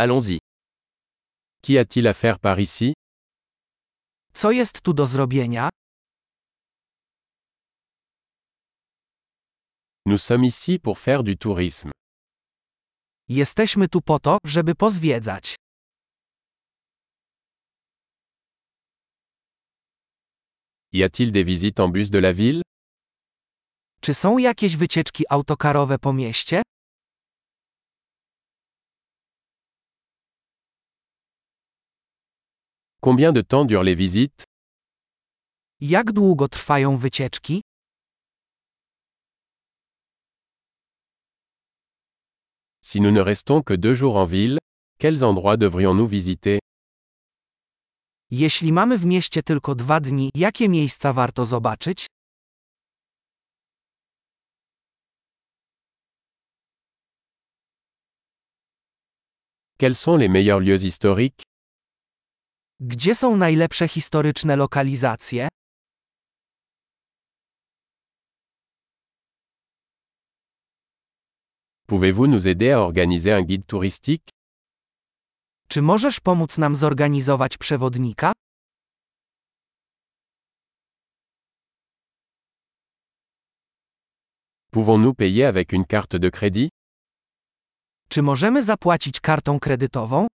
Allons-y. Qu'y a-t-il à faire par ici Co jest tu do zrobienia? Nous sommes ici pour faire du tourisme. Jesteśmy tu po to, żeby pozwiedzać. Y a-t-il des visites en bus de la ville Czy są jakieś wycieczki autokarowe po mieście? Combien de temps durent les visites? Jak długo trwają wycieczki? Si nous ne restons que deux jours en ville, quels endroits devrions-nous visiter? Jeśli mamy w mieście tylko dwa dni, jakie miejsca warto zobaczyć? Quels sont les meilleurs lieux historiques? Gdzie są najlepsze historyczne lokalizacje? Pouvez-vous nous aider à organiser un guide touristique Czy możesz pomóc nam zorganizować przewodnika? Pouvons-nous payer avec une carte de crédit Czy możemy zapłacić kartą kredytową?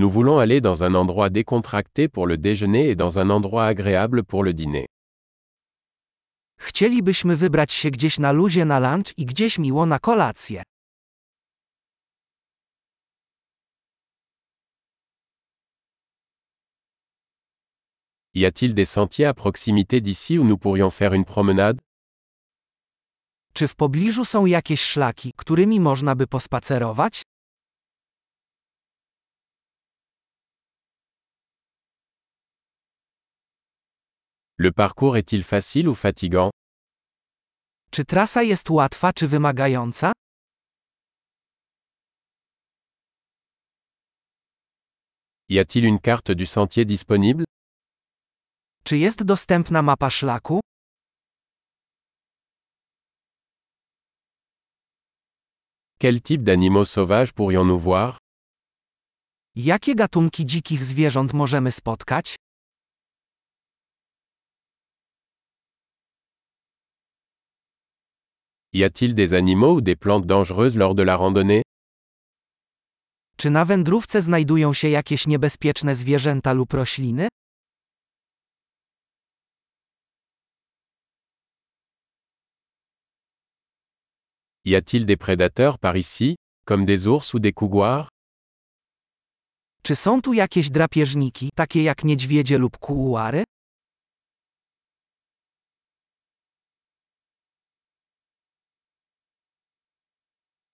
Nous voulons aller dans un endroit décontracté pour le déjeuner et dans un endroit agréable pour le dîner. Chcielibyśmy wybrać się gdzieś na luzie na lunch i gdzieś miło na kolację. Y a-t-il des sentiers à proximité d'ici où nous pourrions faire une promenade Czy w pobliżu są jakieś szlaki, którymi można by pospacerować? Le parcours est-il facile ou fatigant? Czy trasa jest łatwa czy wymagająca? Y a-t-il une carte du sentier disponible? Czy jest dostępna mapa szlaku? Quel type d'animaux sauvages pourrions-nous voir? Jakie gatunki dzikich zwierząt możemy spotkać? Y a-t-il des animaux ou des plantes dangereuses lors de la randonnée Czy na wędrówce znajdują się jakieś niebezpieczne zwierzęta lub rośliny? Y a-t-il des prédateurs par ici, comme des ours ou des couguars Czy są tu jakieś drapieżniki, takie jak niedźwiedzie lub kuuary?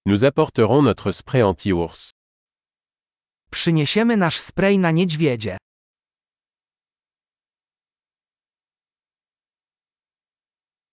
Nous apporterons notre spray anti-ours. Przyniesiemy nasz spray na niedźwiedzie.